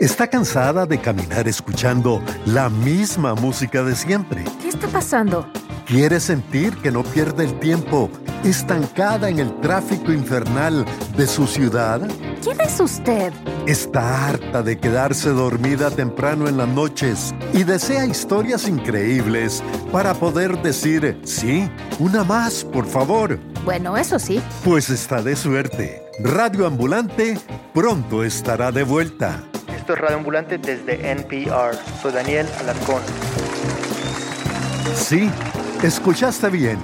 ¿Está cansada de caminar escuchando la misma música de siempre? ¿Qué está pasando? ¿Quiere sentir que no pierde el tiempo estancada en el tráfico infernal de su ciudad? ¿Quién es usted? ¿Está harta de quedarse dormida temprano en las noches y desea historias increíbles para poder decir, sí, una más, por favor? Bueno, eso sí. Pues está de suerte. Radio Ambulante pronto estará de vuelta. Radio Ambulante desde NPR. Soy Daniel Alarcón. Sí, escuchaste bien.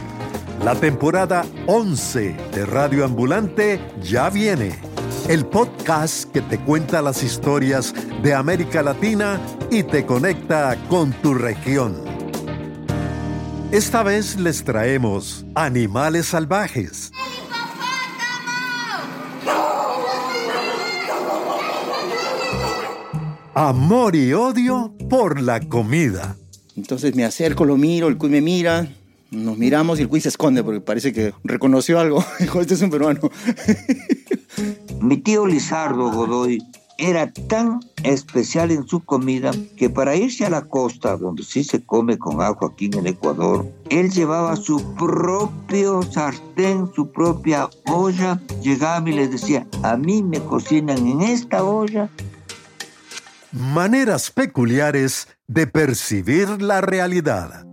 La temporada 11 de Radio Ambulante ya viene. El podcast que te cuenta las historias de América Latina y te conecta con tu región. Esta vez les traemos animales salvajes. Amor y odio por la comida. Entonces me acerco, lo miro, el cuy me mira, nos miramos y el cuy se esconde porque parece que reconoció algo. Dijo, este es un peruano. Mi tío Lizardo Godoy era tan especial en su comida que para irse a la costa, donde sí se come con ajo aquí en el Ecuador, él llevaba su propio sartén, su propia olla. Llegaba y les decía, a mí me cocinan en esta olla Maneras peculiares de percibir la realidad.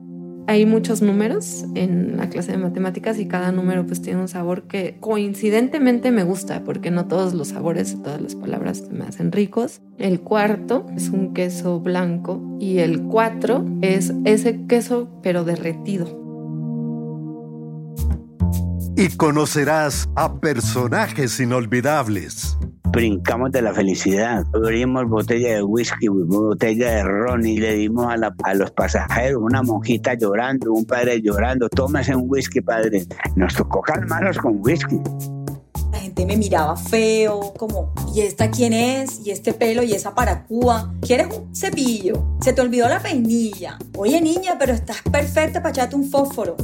Hay muchos números en la clase de matemáticas y cada número pues tiene un sabor que coincidentemente me gusta porque no todos los sabores de todas las palabras me hacen ricos. El cuarto es un queso blanco y el cuatro es ese queso pero derretido. Y conocerás a personajes inolvidables brincamos de la felicidad. Abrimos botella de whisky, botella de ron y le dimos a, la, a los pasajeros una monjita llorando, un padre llorando. Tómese un whisky, padre. Nos tocó calmarnos con whisky. La gente me miraba feo, como, ¿y esta quién es? ¿Y este pelo? ¿Y esa paracúa? ¿Quieres un cepillo? ¿Se te olvidó la peinilla? Oye, niña, pero estás perfecta para echarte un fósforo.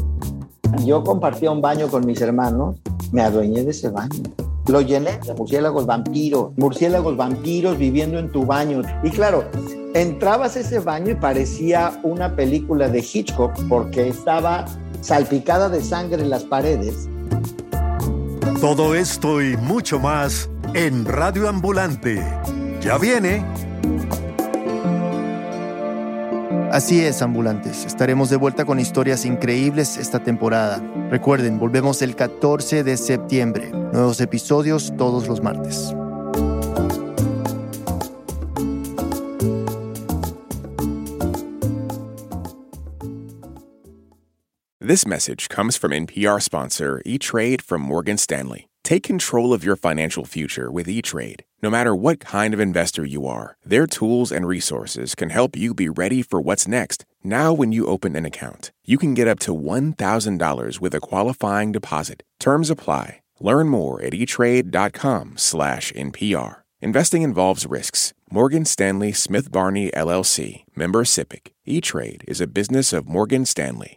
Yo compartía un baño con mis hermanos, me adueñé de ese baño lo llené de murciélagos vampiros, murciélagos vampiros viviendo en tu baño. Y claro, entrabas a ese baño y parecía una película de Hitchcock porque estaba salpicada de sangre en las paredes. Todo esto y mucho más en Radio Ambulante. Ya viene. Así es, ambulantes. Estaremos de vuelta con historias increíbles esta temporada. Recuerden, volvemos el 14 de septiembre. Nuevos episodios todos los martes. This message comes from NPR sponsor E-Trade from Morgan Stanley. Take control of your financial future with E-Trade. No matter what kind of investor you are, their tools and resources can help you be ready for what's next. Now, when you open an account, you can get up to $1,000 with a qualifying deposit. Terms apply. Learn more at etrade.com/npr. Investing involves risks. Morgan Stanley Smith Barney LLC, member SIPC. E-Trade is a business of Morgan Stanley.